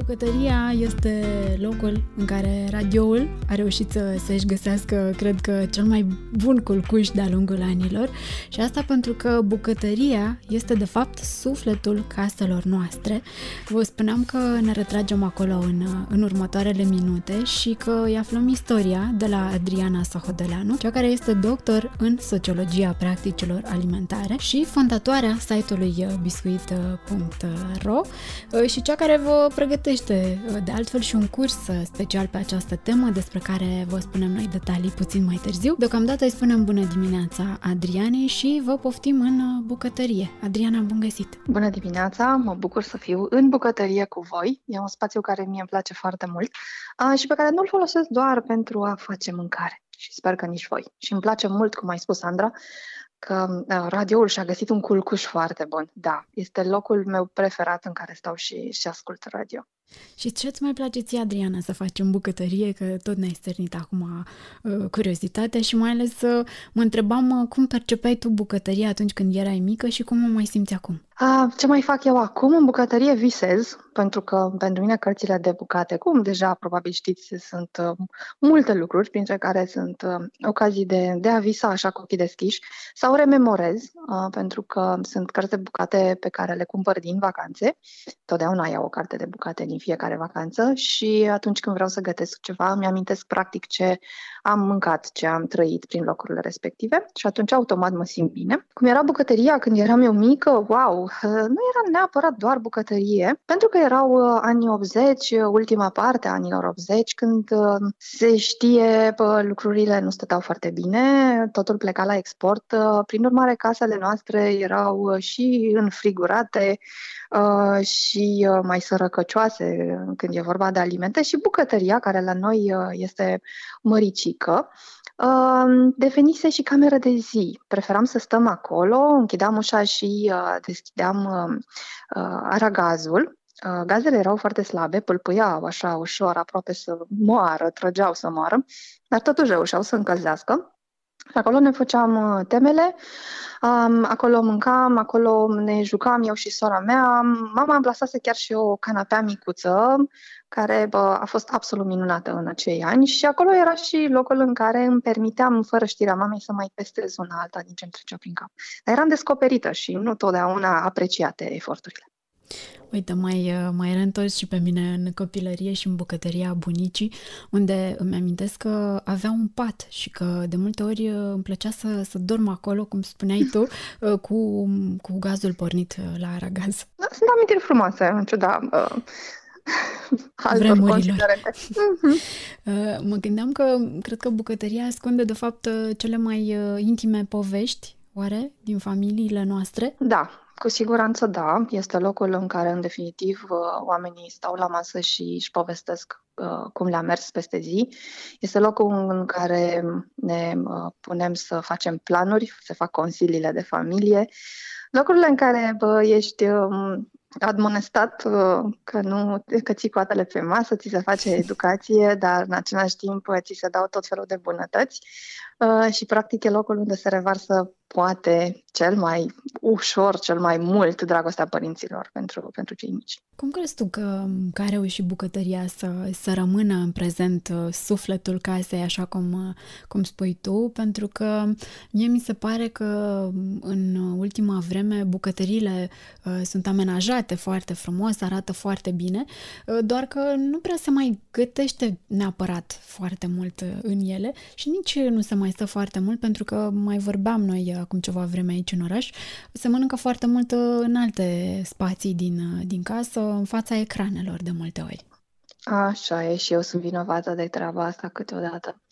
Bucătăria este locul în care radioul a reușit să, să-și găsească, cred că, cel mai bun culcuș de-a lungul anilor și asta pentru că bucătăria este, de fapt, sufletul caselor noastre. Vă spuneam că ne retragem acolo în, în următoarele minute și că îi aflăm istoria de la Adriana Sahodeleanu, cea care este doctor în sociologia practicilor alimentare și fondatoarea site-ului biscuit.ro și cea care vă pregătește pregătește uh, de altfel și un curs uh, special pe această temă despre care vă spunem noi detalii puțin mai târziu. Deocamdată îi spunem bună dimineața Adrianei și vă poftim în uh, bucătărie. Adriana, bun găsit! Bună dimineața! Mă bucur să fiu în bucătărie cu voi. E un spațiu care mie îmi place foarte mult și pe care nu-l folosesc doar pentru a face mâncare și sper că nici voi. Și îmi place mult, cum ai spus, Sandra, că radioul și-a găsit un culcuș foarte bun. Da, este locul meu preferat în care stau și, și ascult radio. Și ce-ți mai place ție, Adriana, să faci în bucătărie, că tot ne-ai stârnit acum uh, curiozitatea și mai ales uh, mă întrebam uh, cum percepeai tu bucătăria atunci când erai mică și cum o mai simți acum? A, ce mai fac eu acum? În bucătărie visez, pentru că pentru mine cărțile de bucate, cum deja probabil știți, sunt uh, multe lucruri, printre care sunt uh, ocazii de, de a visa așa cu ochii deschiși, sau rememorez, uh, pentru că sunt cărți de bucate pe care le cumpăr din vacanțe. Totdeauna iau o carte de bucate din fiecare vacanță și atunci când vreau să gătesc ceva, îmi amintesc practic ce am mâncat, ce am trăit prin locurile respective și atunci automat mă simt bine. Cum era bucătăria când eram eu mică, wow, nu era neapărat doar bucătărie, pentru că erau uh, anii 80, ultima parte a anilor 80, când uh, se știe lucrurile nu stăteau foarte bine, totul pleca la export. Uh, prin urmare, casele noastre erau și înfrigurate, Uh, și uh, mai sărăcăcioase când e vorba de alimente și bucătăria, care la noi uh, este măricică, devenise și cameră de zi. Preferam să stăm acolo, închideam ușa și deschideam aragazul. Gazele erau foarte slabe, pâlpâiau așa ușor, aproape să moară, trăgeau să moară, dar totuși reușeau să încălzească. Acolo ne făceam uh, temele, um, acolo mâncam, acolo ne jucam eu și sora mea. Mama îmi plasase chiar și o canapea micuță, care bă, a fost absolut minunată în acei ani și acolo era și locul în care îmi permiteam, fără știrea mamei, să mai testez una alta din ce îmi trecea prin cap. Dar eram descoperită și nu totdeauna apreciate eforturile. Uite, mai, uh, mai reîntors și pe mine în copilărie și în bucătăria bunicii, unde îmi amintesc că avea un pat și că de multe ori uh, îmi plăcea să, să dorm acolo, cum spuneai tu, uh, cu, cu gazul pornit la aragaz. Da, sunt amintiri frumoase, în ciuda uh, vremurilor. Mhm. mă gândeam că cred că bucătăria ascunde de fapt cele mai intime povești, oare, din familiile noastre? Da, cu siguranță da, este locul în care, în definitiv, uh, oamenii stau la masă și își povestesc uh, cum le-a mers peste zi. Este locul în care ne uh, punem să facem planuri, se fac consiliile de familie, locurile în care bă, ești um, admonestat că nu că ții coatele pe masă, ți se face educație, dar în același timp ți se dau tot felul de bunătăți și practic e locul unde se revarsă poate cel mai ușor, cel mai mult dragostea părinților pentru, pentru cei mici. Cum crezi tu că, că a reușit bucătăria să, să rămână în prezent uh, sufletul casei, așa cum, uh, cum spui tu? Pentru că mie mi se pare că în ultima vreme bucătăriile uh, sunt amenajate foarte frumos, arată foarte bine, uh, doar că nu prea se mai gătește neapărat foarte mult în ele și nici nu se mai stă foarte mult pentru că mai vorbeam noi acum ceva vreme aici în oraș, se mănâncă foarte mult în alte spații din, din casă, în fața ecranelor de multe ori. Așa e și eu sunt vinovată de treaba asta câteodată.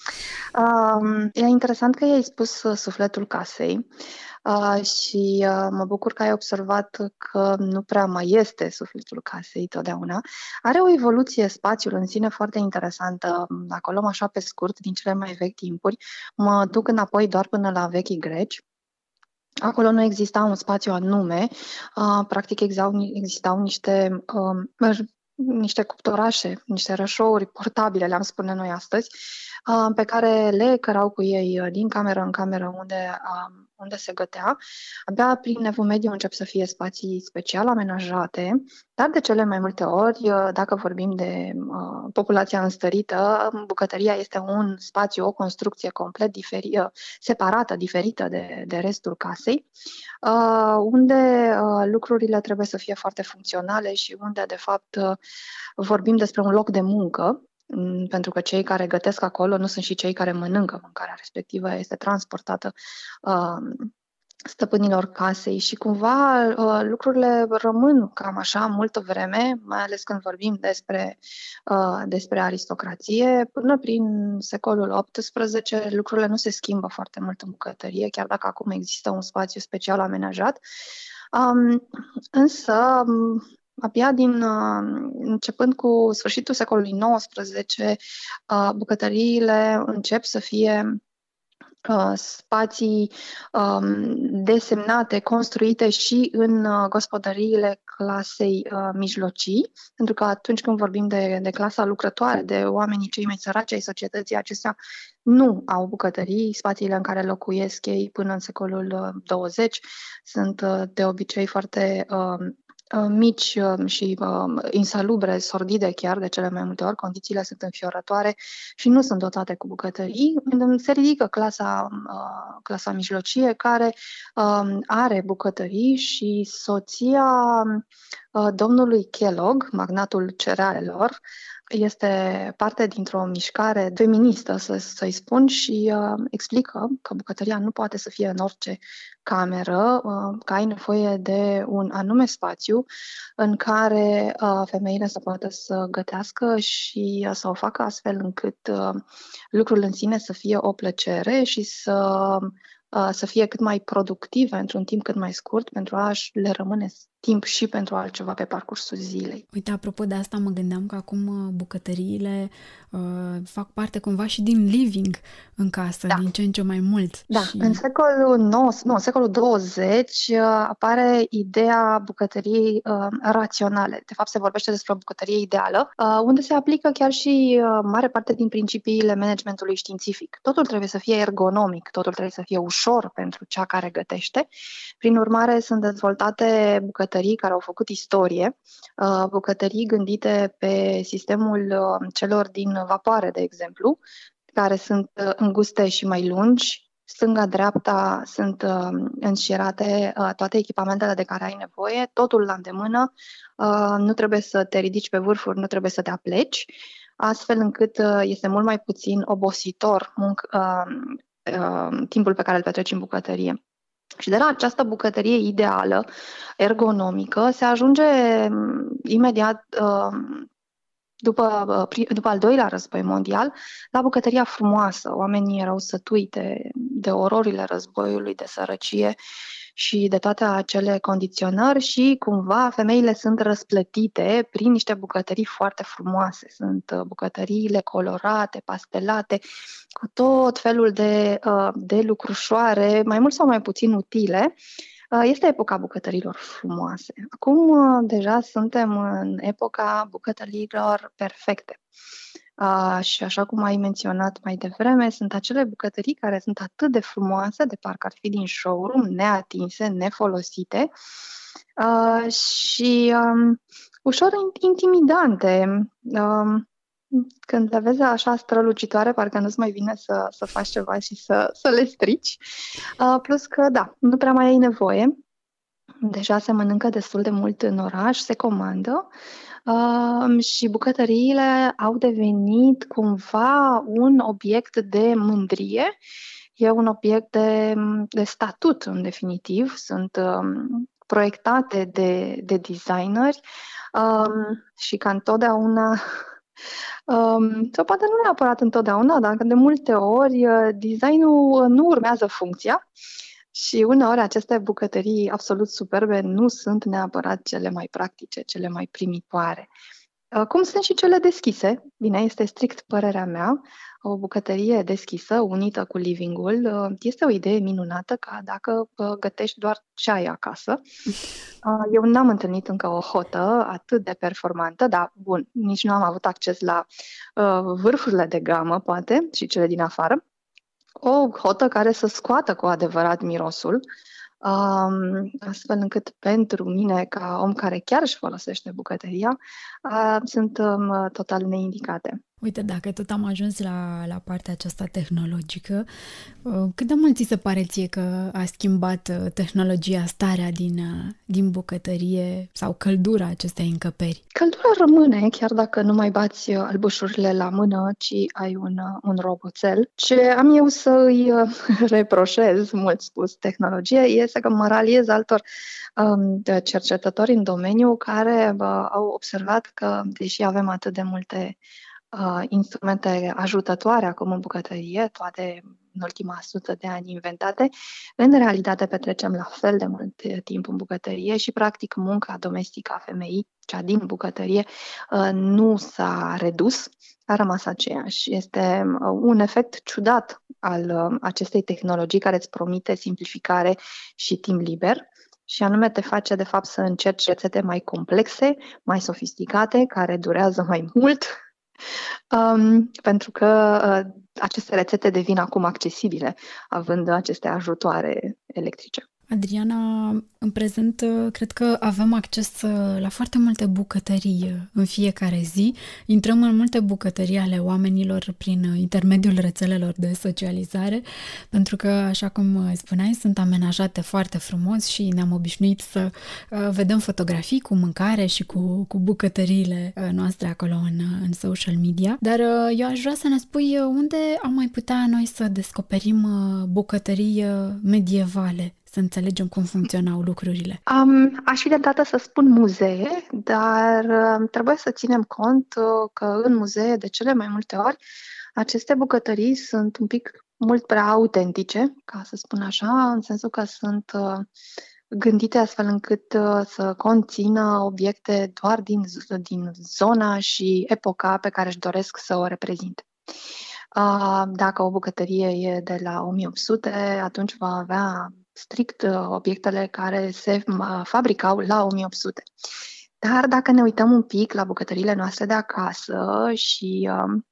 Um, e interesant că ai spus uh, sufletul casei uh, și uh, mă bucur că ai observat că nu prea mai este sufletul casei totdeauna. Are o evoluție spațiul în sine foarte interesantă. Acolo, așa pe scurt, din cele mai vechi timpuri, mă duc înapoi doar până la vechii greci Acolo nu exista un spațiu anume, uh, practic existau, existau niște uh, niște cuptorașe, niște rășouri portabile, le-am spune noi astăzi, uh, pe care le cărau cu ei uh, din cameră în cameră unde, um, unde se gătea. Abia prin Evul Mediu încep să fie spații special amenajate, dar de cele mai multe ori, uh, dacă vorbim de uh, populația înstărită, bucătăria este un spațiu, o construcție complet diferi, separată, diferită de, de restul casei, uh, unde uh, lucrurile trebuie să fie foarte funcționale și unde, de fapt, uh, vorbim despre un loc de muncă, mm, pentru că cei care gătesc acolo nu sunt și cei care mănâncă mâncarea respectivă, este transportată uh, stăpânilor casei și cumva uh, lucrurile rămân cam așa multă vreme, mai ales când vorbim despre, uh, despre aristocrație. Până prin secolul XVIII lucrurile nu se schimbă foarte mult în bucătărie, chiar dacă acum există un spațiu special amenajat. Um, însă, abia din uh, începând cu sfârșitul secolului XIX, uh, bucătăriile încep să fie Uh, spații um, desemnate, construite și în uh, gospodăriile clasei uh, mijlocii, pentru că atunci când vorbim de, de clasa lucrătoare, de oamenii cei mai săraci ai societății, acestea nu au bucătării, spațiile în care locuiesc ei până în secolul 20 sunt de obicei foarte uh, Uh, mici uh, și uh, insalubre, sordide chiar de cele mai multe ori, condițiile sunt înfiorătoare și nu sunt dotate cu bucătării, se ridică clasa, clasa mijlocie care um, are bucătării și soția domnului Kellogg, magnatul cerealelor, este parte dintr-o mișcare feministă, să, să-i spun, și uh, explică că bucătăria nu poate să fie în orice cameră, uh, că ai nevoie de un anume spațiu în care uh, femeile să poată să gătească și uh, să o facă astfel încât uh, lucrul în sine să fie o plăcere și să uh, să fie cât mai productive într-un timp cât mai scurt pentru a le rămâne timp și pentru altceva pe parcursul zilei. Uite, apropo de asta, mă gândeam că acum uh, bucătăriile uh, fac parte cumva și din living în casă, da. din ce în ce mai mult. Da, și... în secolul 9, nu, în secolul 20 uh, apare ideea bucătăriei uh, raționale. De fapt, se vorbește despre o bucătărie ideală, uh, unde se aplică chiar și uh, mare parte din principiile managementului științific. Totul trebuie să fie ergonomic, totul trebuie să fie ușor pentru cea care gătește. Prin urmare, sunt dezvoltate bucătării bucătării care au făcut istorie, uh, bucătării gândite pe sistemul uh, celor din vapoare, de exemplu, care sunt uh, înguste și mai lungi, stânga-dreapta sunt înșirate toate echipamentele de care ai nevoie, totul la îndemână, nu trebuie să te ridici pe vârfuri, nu trebuie să te apleci, astfel încât este mult mai puțin obositor munc, timpul pe care îl petreci în bucătărie. Și de la această bucătărie ideală, ergonomică, se ajunge mm, imediat uh, după, uh, după al doilea război mondial, la bucătăria frumoasă. Oamenii erau sătui de, de ororile războiului, de sărăcie și de toate acele condiționări și cumva femeile sunt răsplătite prin niște bucătării foarte frumoase. Sunt uh, bucătăriile colorate, pastelate, cu tot felul de, uh, de lucrușoare, mai mult sau mai puțin utile. Uh, este epoca bucătărilor frumoase. Acum deja suntem în epoca bucătărilor perfecte. Uh, și așa cum ai menționat mai devreme, sunt acele bucătării care sunt atât de frumoase, de parcă ar fi din showroom, neatinse, nefolosite uh, și um, ușor intimidante. Um, când le vezi așa strălucitoare, parcă nu-ți mai vine să, să faci ceva și să, să le strici. Uh, plus că, da, nu prea mai ai nevoie. Deja se mănâncă destul de mult în oraș, se comandă uh, și bucătăriile au devenit cumva un obiect de mândrie. E un obiect de, de statut, în definitiv. Sunt um, proiectate de, de designeri um, și ca întotdeauna Um, sau poate nu neapărat întotdeauna, dar de multe ori uh, designul nu urmează funcția și uneori aceste bucătării absolut superbe nu sunt neapărat cele mai practice, cele mai primitoare. Uh, cum sunt și cele deschise. Bine, este strict părerea mea. O bucătărie deschisă, unită cu livingul, uh, este o idee minunată ca dacă uh, gătești doar ceai acasă. Eu n-am întâlnit încă o hotă atât de performantă, dar bun, nici nu am avut acces la vârfurile de gamă, poate, și cele din afară. O hotă care să scoată cu adevărat mirosul um, astfel încât pentru mine, ca om care chiar își folosește bucătăria, uh, sunt um, total neindicate. Uite, dacă tot am ajuns la, la partea aceasta tehnologică, uh, cât de mult ți se pare ție că a schimbat uh, tehnologia starea din, uh, din bucătărie sau căldura acestei încăperi? Căldura rămâne, chiar dacă nu mai bați albușurile la mână, ci ai un, un roboțel. Ce am eu să îi reproșez, mult spus, tehnologie, este că mă raliez altor um, cercetători în domeniu care uh, au observat că, deși avem atât de multe uh, instrumente ajutătoare acum în bucătărie, toate în ultima sută de ani inventate, în realitate petrecem la fel de mult timp în bucătărie și, practic, munca domestică a femeii, cea din bucătărie, uh, nu s-a redus, a rămas aceeași. Este uh, un efect ciudat al uh, acestei tehnologii care îți promite simplificare și timp liber și anume te face de fapt să încerci rețete mai complexe, mai sofisticate, care durează mai mult, um, pentru că uh, aceste rețete devin acum accesibile, având aceste ajutoare electrice. Adriana, în prezent cred că avem acces la foarte multe bucătării în fiecare zi. Intrăm în multe bucătării ale oamenilor prin intermediul rețelelor de socializare, pentru că, așa cum spuneai, sunt amenajate foarte frumos și ne-am obișnuit să uh, vedem fotografii cu mâncare și cu, cu bucătăriile uh, noastre acolo în, în social media. Dar uh, eu aș vrea să ne spui unde am mai putea noi să descoperim bucătării medievale să înțelegem cum funcționau lucrurile? Um, aș fi de dată să spun muzee, dar uh, trebuie să ținem cont uh, că în muzee, de cele mai multe ori, aceste bucătării sunt un pic mult prea autentice, ca să spun așa, în sensul că sunt uh, gândite astfel încât uh, să conțină obiecte doar din, din zona și epoca pe care își doresc să o reprezinte. Uh, dacă o bucătărie e de la 1800, atunci va avea strict uh, obiectele care se uh, fabricau la 1800. Dar dacă ne uităm un pic la bucătările noastre de acasă și um,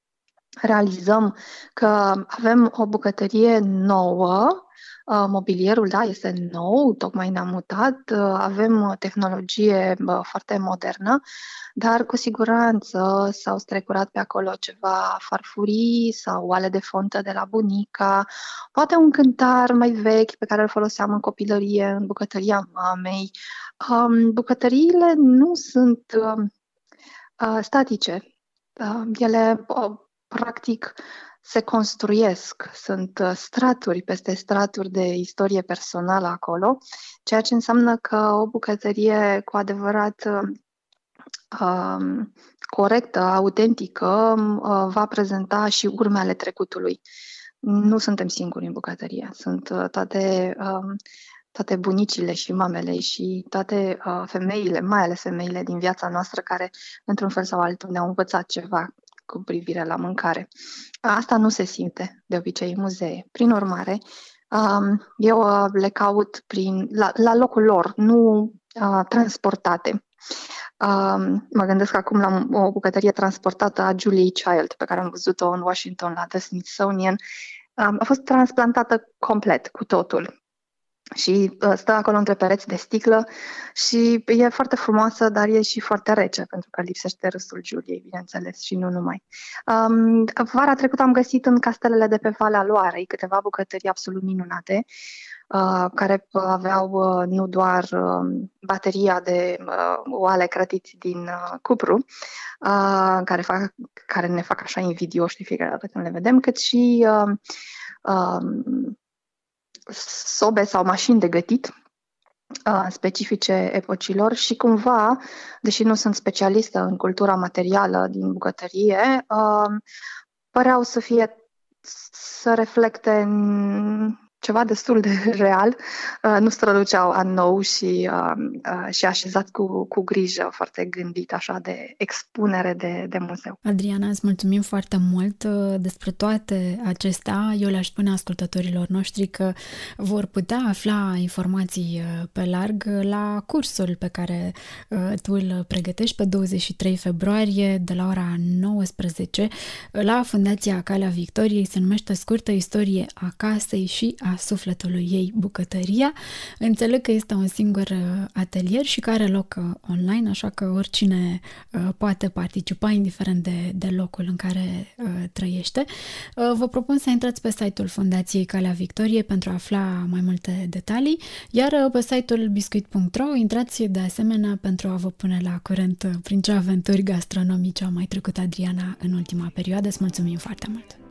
realizăm că avem o bucătărie nouă, Uh, mobilierul, da, este nou, tocmai ne-am mutat, uh, avem tehnologie foarte modernă, dar cu siguranță s-au strecurat pe acolo ceva farfurii sau oale de fontă de la bunica, poate un cântar mai vechi pe care îl foloseam în copilărie, în bucătăria mamei. Um, bucătăriile nu sunt um, uh, statice. Ele, practic, se construiesc, sunt uh, straturi peste straturi de istorie personală acolo, ceea ce înseamnă că o bucătărie cu adevărat um, corectă, autentică, uh, va prezenta și urme ale trecutului. Nu suntem singuri în bucătărie, sunt uh, toate, um, toate bunicile și mamele și toate uh, femeile, mai ales femeile din viața noastră care, într-un fel sau altul, ne-au învățat ceva cu privire la mâncare. Asta nu se simte de obicei în muzee. Prin urmare, um, eu uh, le caut prin, la, la locul lor, nu uh, transportate. Um, mă gândesc acum la o bucătărie transportată a Julie Child, pe care am văzut-o în Washington la The Smithsonian. Um, a fost transplantată complet, cu totul și uh, stă acolo între pereți de sticlă și e foarte frumoasă, dar e și foarte rece, pentru că lipsește râsul Juliei, bineînțeles, și nu numai. Um, vara trecută am găsit în castelele de pe Valea Loarei câteva bucătării absolut minunate, uh, care aveau uh, nu doar uh, bateria de uh, oale crătiți din uh, cupru, uh, care, fac, care ne fac așa invidioși de fiecare dată când le vedem, cât și uh, uh, sobe sau mașini de gătit uh, specifice epocilor și cumva, deși nu sunt specialistă în cultura materială din bucătărie, uh, păreau să fie să reflecte ceva destul de real, uh, nu străluceau a nou și, uh, uh, și așezat cu, cu grijă, foarte gândit așa de expunere de, de muzeu. Adriana, îți mulțumim foarte mult despre toate acestea. Eu le-aș spune ascultătorilor noștri că vor putea afla informații pe larg la cursul pe care tu îl pregătești pe 23 februarie de la ora 19 la Fundația Calea Victoriei. Se numește Scurtă Istorie a Casei și a sufletului ei bucătăria. Înțeleg că este un singur uh, atelier și care are loc uh, online, așa că oricine uh, poate participa, indiferent de, de locul în care trăiește. Vă propun să intrați pe site-ul Fundației Calea Victoriei pentru a afla mai multe detalii, iar pe site-ul biscuit.ro intrați de asemenea pentru a vă pune la curent prin ce aventuri gastronomice au mai trecut Adriana în ultima perioadă. Îți mulțumim foarte mult!